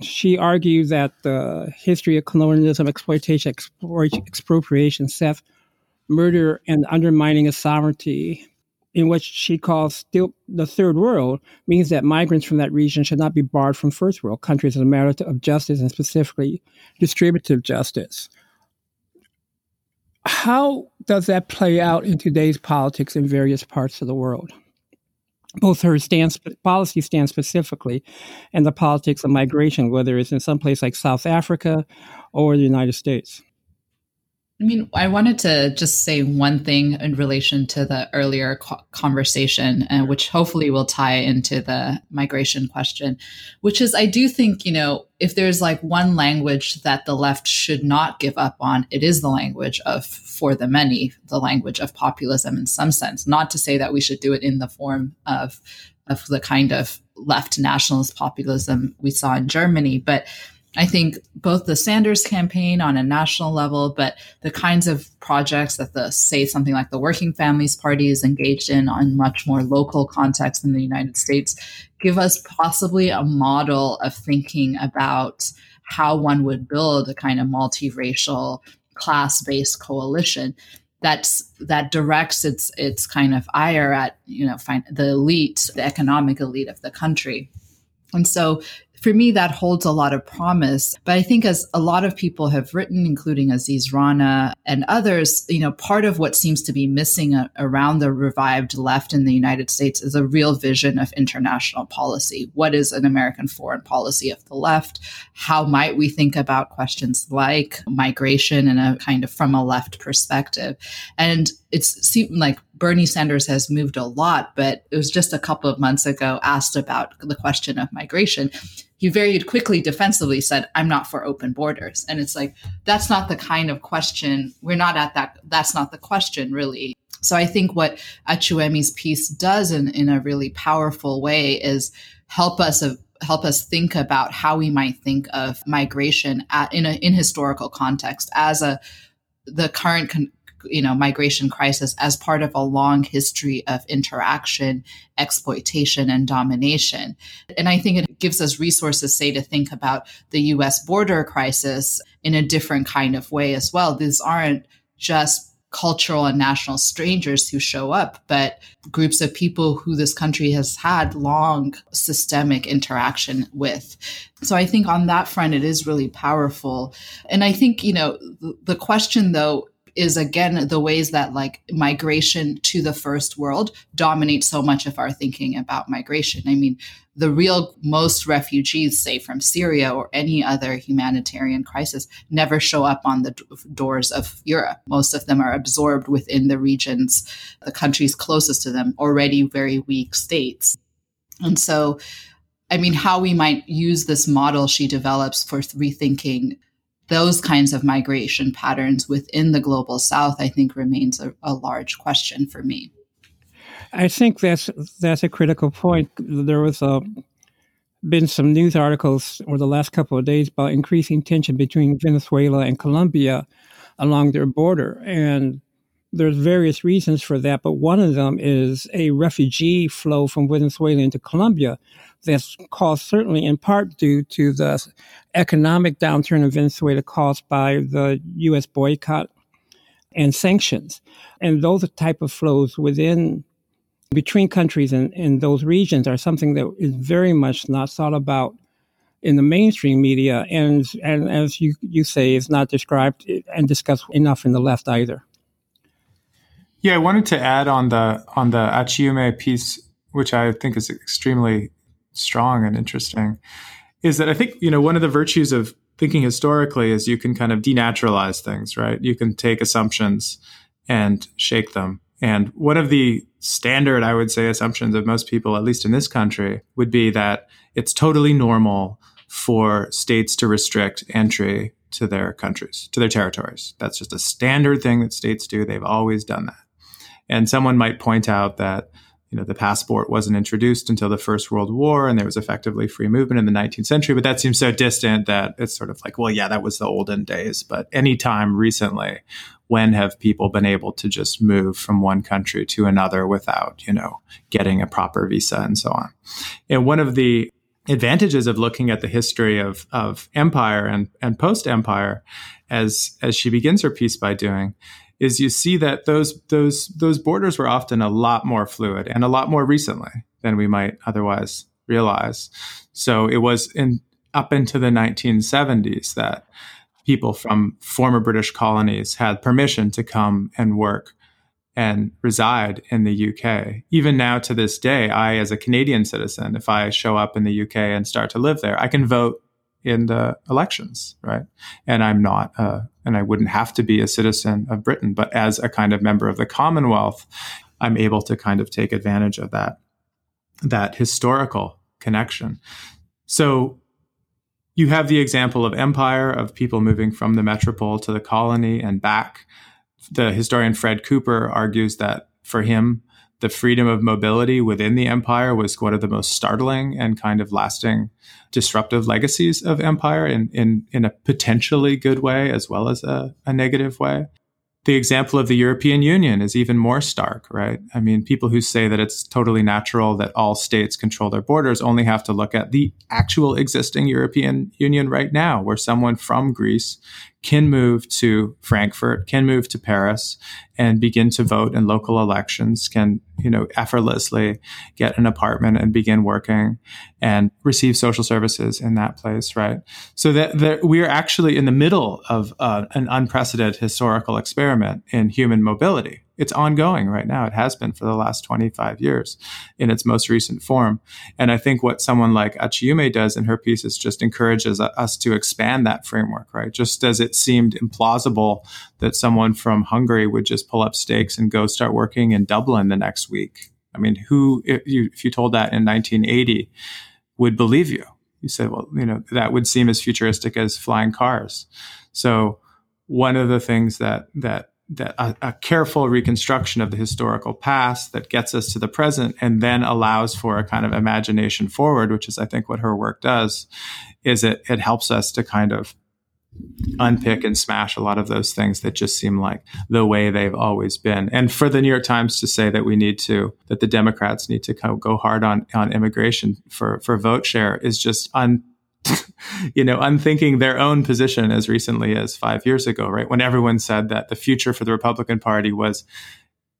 she argued that the history of colonialism, exploitation, expropriation, theft, murder and undermining of sovereignty, in which she calls still the third world, means that migrants from that region should not be barred from first world countries as a matter of justice and specifically distributive justice. How does that play out in today's politics in various parts of the world? Both her stance, policy stance specifically, and the politics of migration, whether it's in some place like South Africa or the United States. I mean, I wanted to just say one thing in relation to the earlier co- conversation, uh, which hopefully will tie into the migration question, which is I do think, you know, if there's like one language that the left should not give up on, it is the language of for the many, the language of populism in some sense. Not to say that we should do it in the form of, of the kind of left nationalist populism we saw in Germany, but I think both the Sanders campaign on a national level, but the kinds of projects that the, say, something like the Working Families Party is engaged in on much more local context in the United States, give us possibly a model of thinking about how one would build a kind of multiracial, class-based coalition that's that directs its its kind of ire at you know the elite, the economic elite of the country. And so for me, that holds a lot of promise. But I think as a lot of people have written, including Aziz Rana and others, you know, part of what seems to be missing a, around the revived left in the United States is a real vision of international policy. What is an American foreign policy of the left? How might we think about questions like migration in a kind of from a left perspective? And it's seemed like Bernie Sanders has moved a lot, but it was just a couple of months ago asked about the question of migration. He very quickly defensively said, I'm not for open borders. And it's like, that's not the kind of question. We're not at that. That's not the question, really. So I think what Achiume's piece does in, in a really powerful way is help us of, help us think about how we might think of migration at, in a in historical context as a the current con- you know migration crisis as part of a long history of interaction exploitation and domination and i think it gives us resources say to think about the us border crisis in a different kind of way as well these aren't just cultural and national strangers who show up, but groups of people who this country has had long systemic interaction with. So I think on that front, it is really powerful. And I think, you know, the question though is again the ways that like migration to the first world dominates so much of our thinking about migration. I mean, the real most refugees, say from Syria or any other humanitarian crisis, never show up on the doors of Europe. Most of them are absorbed within the regions, the countries closest to them, already very weak states. And so, I mean, how we might use this model she develops for rethinking those kinds of migration patterns within the global south, I think remains a, a large question for me. I think that's that's a critical point. There was a been some news articles over the last couple of days about increasing tension between Venezuela and Colombia along their border, and there's various reasons for that. But one of them is a refugee flow from Venezuela into Colombia that's caused certainly in part due to the economic downturn in Venezuela caused by the U.S. boycott and sanctions. And those type of flows within between countries and in those regions are something that is very much not thought about in the mainstream media and and as you, you say is not described and discussed enough in the left either. Yeah, I wanted to add on the on the Achiume piece, which I think is extremely strong and interesting, is that I think you know one of the virtues of thinking historically is you can kind of denaturalize things, right? You can take assumptions and shake them. And one of the standard, I would say, assumptions of most people, at least in this country, would be that it's totally normal for states to restrict entry to their countries, to their territories. That's just a standard thing that states do. They've always done that. And someone might point out that you know the passport wasn't introduced until the First World War, and there was effectively free movement in the 19th century. But that seems so distant that it's sort of like, well, yeah, that was the olden days. But anytime recently, when have people been able to just move from one country to another without you know getting a proper visa and so on? And one of the advantages of looking at the history of, of empire and, and post empire as as she begins her piece by doing is you see that those those those borders were often a lot more fluid and a lot more recently than we might otherwise realize so it was in up into the 1970s that people from former british colonies had permission to come and work and reside in the UK. Even now to this day, I, as a Canadian citizen, if I show up in the UK and start to live there, I can vote in the elections, right? And I'm not, uh, and I wouldn't have to be a citizen of Britain, but as a kind of member of the Commonwealth, I'm able to kind of take advantage of that, that historical connection. So you have the example of empire, of people moving from the metropole to the colony and back the historian Fred Cooper argues that for him, the freedom of mobility within the empire was one of the most startling and kind of lasting disruptive legacies of empire in, in, in a potentially good way as well as a, a negative way the example of the European Union is even more stark, right? I mean, people who say that it's totally natural that all states control their borders only have to look at the actual existing European Union right now, where someone from Greece can move to Frankfurt, can move to Paris, and begin to vote in local elections, can, you know, effortlessly get an apartment and begin working and receive social services in that place, right? So that, that we are actually in the middle of uh, an unprecedented historical experiment in human mobility it's ongoing right now. It has been for the last 25 years in its most recent form. And I think what someone like Achiume does in her piece is just encourages us to expand that framework, right? Just as it seemed implausible that someone from Hungary would just pull up stakes and go start working in Dublin the next week. I mean, who, if you, if you told that in 1980, would believe you? You said, well, you know, that would seem as futuristic as flying cars. So, one of the things that that that a, a, careful reconstruction of the historical past that gets us to the present and then allows for a kind of imagination forward, which is I think what her work does, is it it helps us to kind of unpick and smash a lot of those things that just seem like the way they've always been. And for the New York Times to say that we need to, that the Democrats need to go hard on, on immigration for, for vote share is just un, you know, unthinking their own position as recently as five years ago, right? When everyone said that the future for the Republican Party was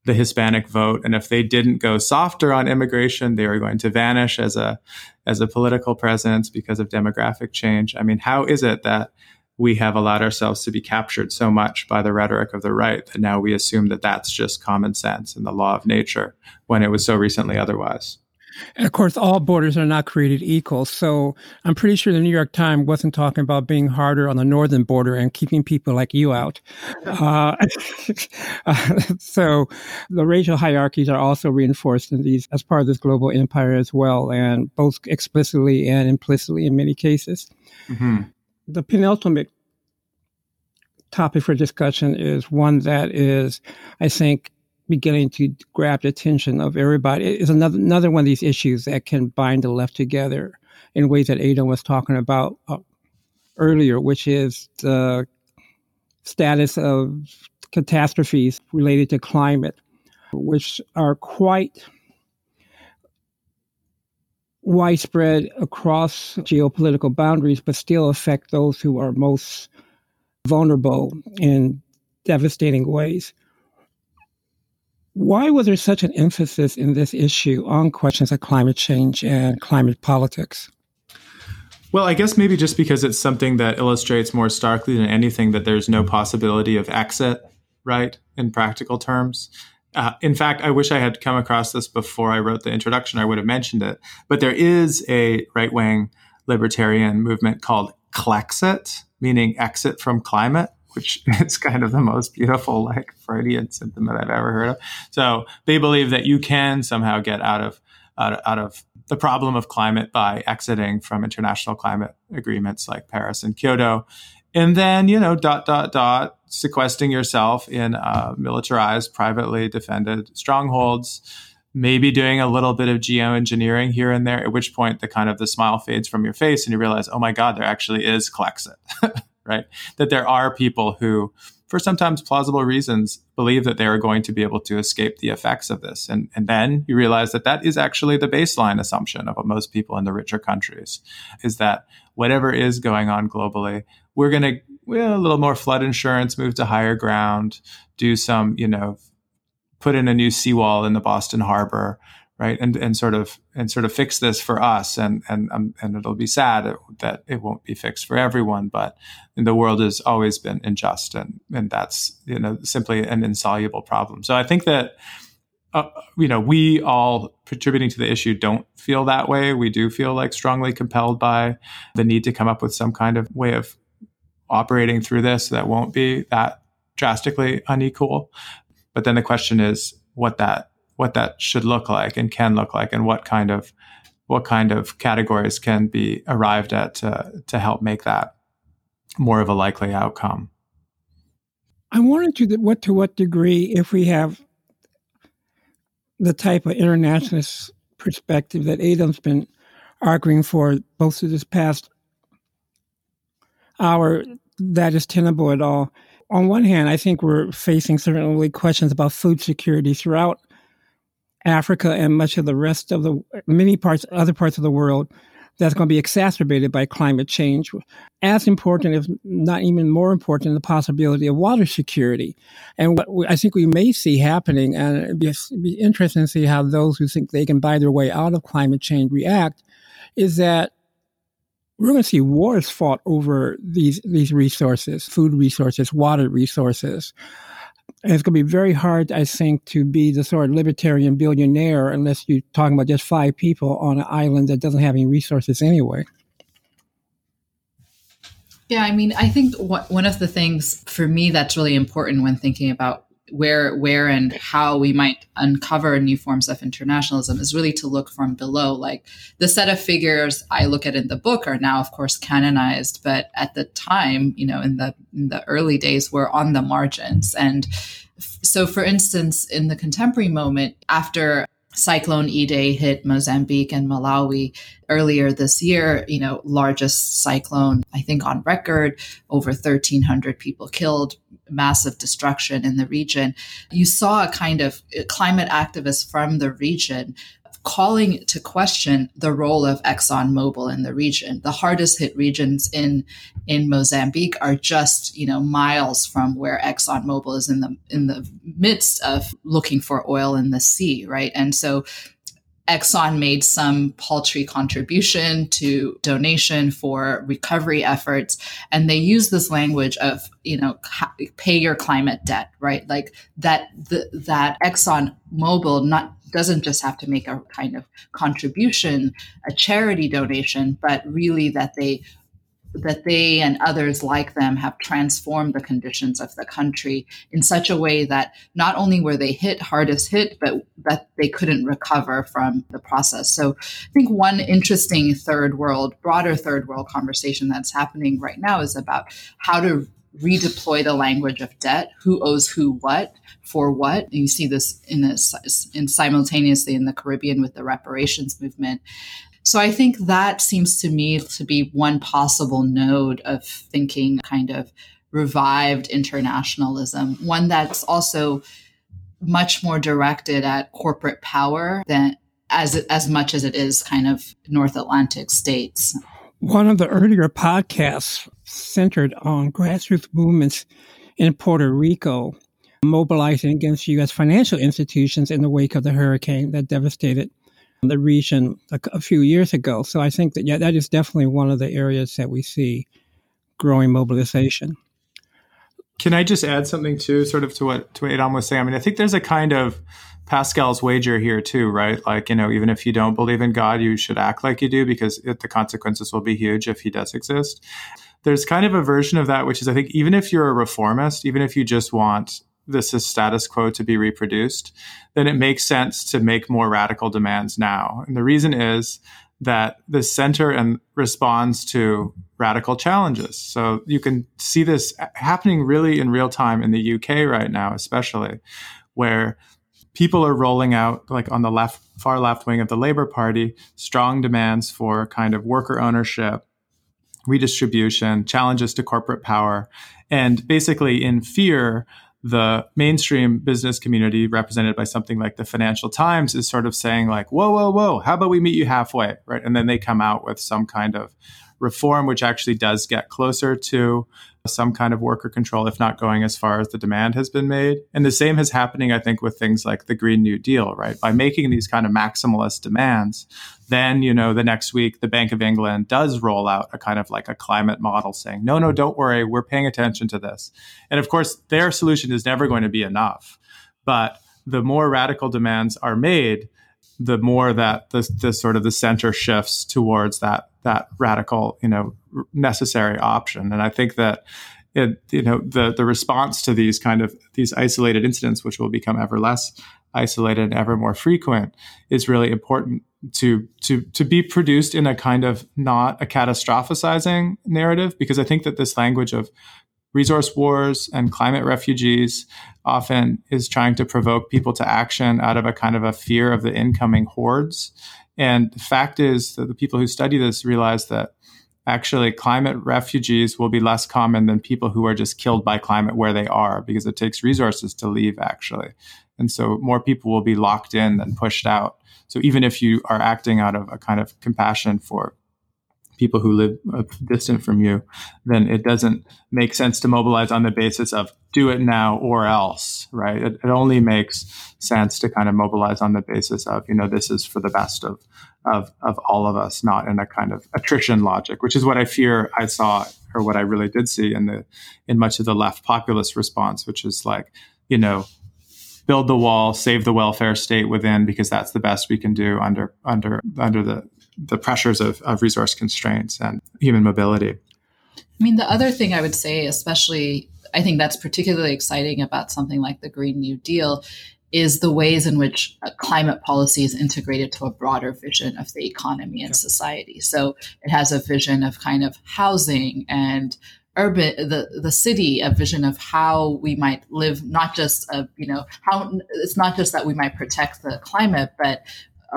the Hispanic vote, and if they didn't go softer on immigration, they were going to vanish as a as a political presence because of demographic change. I mean, how is it that we have allowed ourselves to be captured so much by the rhetoric of the right that now we assume that that's just common sense and the law of nature when it was so recently otherwise? And of course, all borders are not created equal. So I'm pretty sure the New York Times wasn't talking about being harder on the northern border and keeping people like you out. Uh, so the racial hierarchies are also reinforced in these as part of this global empire as well, and both explicitly and implicitly in many cases. Mm-hmm. The penultimate topic for discussion is one that is, I think, beginning to grab the attention of everybody. It's another another one of these issues that can bind the left together in ways that Adom was talking about uh, earlier, which is the status of catastrophes related to climate, which are quite widespread across geopolitical boundaries, but still affect those who are most vulnerable in devastating ways. Why was there such an emphasis in this issue on questions of climate change and climate politics? Well, I guess maybe just because it's something that illustrates more starkly than anything that there's no possibility of exit, right, in practical terms. Uh, in fact, I wish I had come across this before I wrote the introduction. I would have mentioned it. But there is a right wing libertarian movement called Clexit, meaning exit from climate, which is kind of the most beautiful, like Freudian symptom that I've ever heard of. So they believe that you can somehow get out of out out of the problem of climate by exiting from international climate agreements like Paris and Kyoto. And then, you know, dot, dot, dot, sequestering yourself in uh, militarized, privately defended strongholds, maybe doing a little bit of geoengineering here and there, at which point the kind of the smile fades from your face and you realize, oh my God, there actually is Clexit, right? That there are people who for sometimes plausible reasons, believe that they are going to be able to escape the effects of this. And, and then you realize that that is actually the baseline assumption of most people in the richer countries is that whatever is going on globally, we're going to well, a little more flood insurance, move to higher ground, do some, you know, put in a new seawall in the Boston Harbor, right? And and sort of and sort of fix this for us. And and um, and it'll be sad that it won't be fixed for everyone but the world has always been unjust. And and that's you know simply an insoluble problem. So i think that uh, you know we all contributing to the issue don't feel that way. We do feel like strongly compelled by the need to come up with some kind of way of operating through this that won't be that drastically unequal. But then the question is what that what that should look like and can look like and what kind of what kind of categories can be arrived at to, to help make that more of a likely outcome. I wanted to what to what degree if we have the type of internationalist perspective that Adom's been arguing for both through this past hour that is tenable at all. On one hand, I think we're facing certainly questions about food security throughout Africa and much of the rest of the many parts, other parts of the world, that's going to be exacerbated by climate change. As important, if not even more important, the possibility of water security. And what I think we may see happening, and it'd be, interesting to see how those who think they can buy their way out of climate change react, is that we're going to see wars fought over these these resources, food resources, water resources. It's going to be very hard, I think, to be the sort of libertarian billionaire unless you're talking about just five people on an island that doesn't have any resources anyway. Yeah, I mean, I think one of the things for me that's really important when thinking about where where and how we might uncover new forms of internationalism is really to look from below. Like the set of figures i look at in the book are now of course canonized but at the time you know in the in the early days were on the margins. And so for instance in the contemporary moment after Cyclone Idai hit Mozambique and Malawi earlier this year, you know, largest cyclone, I think, on record, over 1,300 people killed, massive destruction in the region. You saw a kind of climate activists from the region calling to question the role of ExxonMobil in the region. The hardest hit regions in in Mozambique are just, you know, miles from where ExxonMobil is in the in the midst of looking for oil in the sea, right? And so Exxon made some paltry contribution to donation for recovery efforts. And they use this language of, you know, pay your climate debt, right? Like that, the, that Exxon Mobil not doesn't just have to make a kind of contribution, a charity donation, but really that they that they and others like them have transformed the conditions of the country in such a way that not only were they hit hardest hit, but that they couldn't recover from the process. So I think one interesting third world, broader third world conversation that's happening right now is about how to redeploy the language of debt, who owes who what, for what. And you see this in this in simultaneously in the Caribbean with the reparations movement. So I think that seems to me to be one possible node of thinking kind of revived internationalism, one that's also much more directed at corporate power than as as much as it is kind of North Atlantic states. One of the earlier podcasts centered on grassroots movements in Puerto Rico mobilizing against U.S. financial institutions in the wake of the hurricane that devastated the region a, a, few years ago. So I think that, yeah, that is definitely one of the areas that we see growing mobilization. Can I just add something too, sort of to what to what Adom was saying? I mean, I think there's a kind of Pascal's wager here too, right? Like, you know, even if you don't believe in God, you should act like you do because it, the consequences will be huge if he does exist. There's kind of a version of that, which is I think even if you're a reformist, even if you just want this is status quo to be reproduced, then it makes sense to make more radical demands now. And the reason is that the center and responds to radical challenges. So you can see this happening really in real time in the UK right now, especially where people are rolling out like on the left far left wing of the Labour Party strong demands for kind of worker ownership, redistribution, challenges to corporate power, and basically in fear the mainstream business community represented by something like the financial times is sort of saying like whoa whoa whoa how about we meet you halfway right and then they come out with some kind of reform which actually does get closer to some kind of worker control, if not going as far as the demand has been made. And the same is happening, I think, with things like the Green New Deal, right? By making these kind of maximalist demands, then, you know, the next week, the Bank of England does roll out a kind of like a climate model saying, no, no, mm-hmm. don't worry, we're paying attention to this. And of course, their solution is never going to be enough. But the more radical demands are made, the more that the, the sort of the center shifts towards that that radical, you know, necessary option. And I think that it, you know, the the response to these kind of these isolated incidents, which will become ever less isolated and ever more frequent, is really important to to to be produced in a kind of not a catastrophizing narrative, because I think that this language of resource wars and climate refugees often is trying to provoke people to action out of a kind of a fear of the incoming hordes. And the fact is that the people who study this realize that actually climate refugees will be less common than people who are just killed by climate where they are because it takes resources to leave actually. And so more people will be locked in than pushed out. So even if you are acting out of a kind of compassion for people who live uh, distant from you, then it doesn't make sense to mobilize on the basis of do it now or else, right? It, it, only makes sense to kind of mobilize on the basis of, you know, this is for the best of, of, of all of us, not in a kind of attrition logic, which is what I fear I saw or what I really did see in the, in much of the left populist response, which is like, you know, build the wall, save the welfare state within, because that's the best we can do under, under, under the, the pressures of, of resource constraints and human mobility. I mean, the other thing I would say, especially, I think that's particularly exciting about something like the Green New Deal, is the ways in which climate policy is integrated to a broader vision of the economy and society. So it has a vision of kind of housing and urban the the city a vision of how we might live not just a you know how it's not just that we might protect the climate but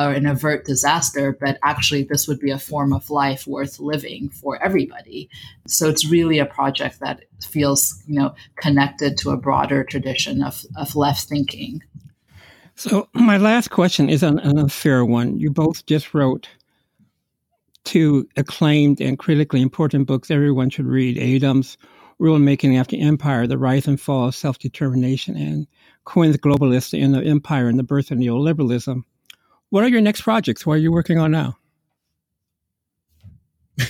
uh, or an avert disaster, but actually this would be a form of life worth living for everybody. So it's really a project that feels, you know, connected to a broader tradition of, of left thinking. So my last question is an unfair one. You both just wrote two acclaimed and critically important books everyone should read Adom's Worldmaking After Empire, The Rise and Fall of Self-Determination, and Quinn's Globalist in the Empire and the Birth of Neoliberalism. What are your next projects? What are you working on now?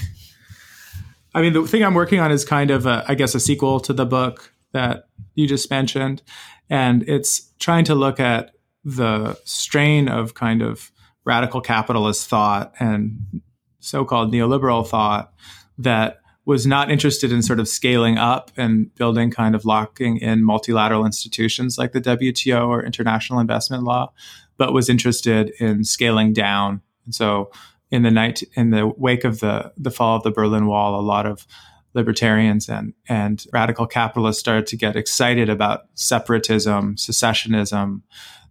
I mean, the thing I'm working on is kind of, a, I guess, a sequel to the book that you just mentioned. And it's trying to look at the strain of kind of radical capitalist thought and so called neoliberal thought that was not interested in sort of scaling up and building kind of locking in multilateral institutions like the WTO or international investment law, but was interested in scaling down. And so in the night in the wake of the the fall of the Berlin Wall, a lot of libertarians and and radical capitalists started to get excited about separatism, secessionism.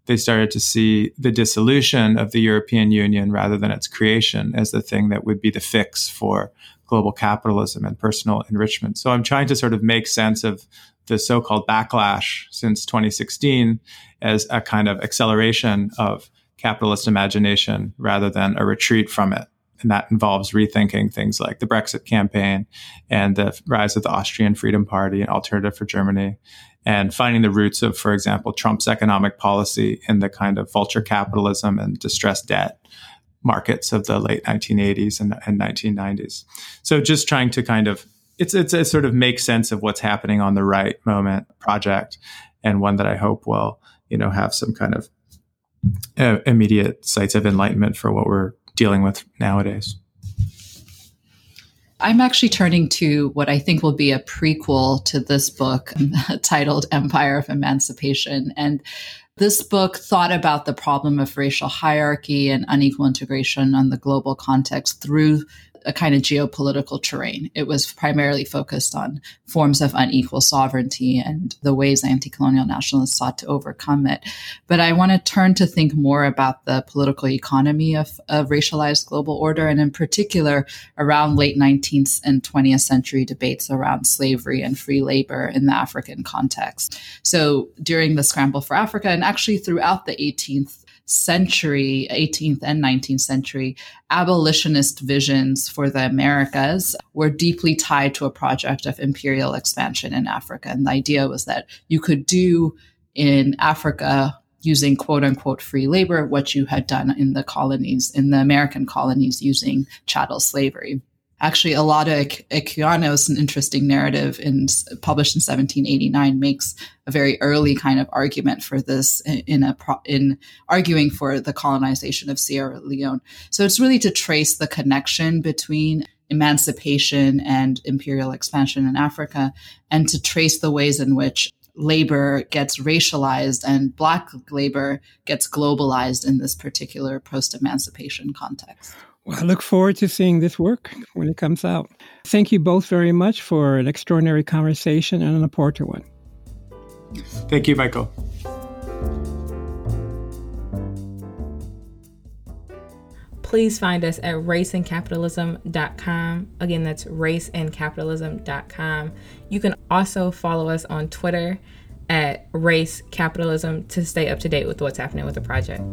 They started to see the dissolution of the European Union rather than its creation as the thing that would be the fix for global capitalism and personal enrichment. So I'm trying to sort of make sense of the so-called backlash since 2016 as a kind of acceleration of capitalist imagination rather than a retreat from it. And that involves rethinking things like the Brexit campaign and the rise of the Austrian Freedom Party and Alternative for Germany, and finding the roots of, for example, Trump's economic policy in the kind of vulture capitalism and distressed debt markets of the late 1980s and, and 1990s. So just trying to kind of it's it's a sort of make sense of what's happening on the right moment project, and one that I hope will you know have some kind of uh, immediate sites of enlightenment for what we're dealing with nowadays. I'm actually turning to what I think will be a prequel to this book titled Empire of Emancipation. And this book thought about the problem of racial hierarchy and unequal integration on the global context through a kind of geopolitical terrain. It was primarily focused on forms of unequal sovereignty and the ways anti colonial nationalists sought to overcome it. But I want to turn to think more about the political economy of, of racialized global order, and in particular around late 19th and 20th century debates around slavery and free labor in the African context. So during the scramble for Africa, and actually throughout the 18th century, 18th and 19th century, abolitionist visions for the Americas were deeply tied to a project of imperial expansion in Africa. And the idea was that you could do in Africa using quote unquote free labor what you had done in the colonies, in the American colonies using chattel slavery actually Olaudah Equiano's an interesting narrative in published in 1789 makes a very early kind of argument for this in a in arguing for the colonization of Sierra Leone. So it's really to trace the connection between emancipation and imperial expansion in Africa and to trace the ways in which labor gets racialized and black labor gets globalized in this particular post emancipation context. Well, I look forward to seeing this work when it comes out. Thank you both very much for an extraordinary conversation and an important one. Thank you, Michael. Please find us at raceandcapitalism.com. Again, that's raceandcapitalism.com. You can also follow us on Twitter at racecapitalism to stay up to date with what's happening with the project.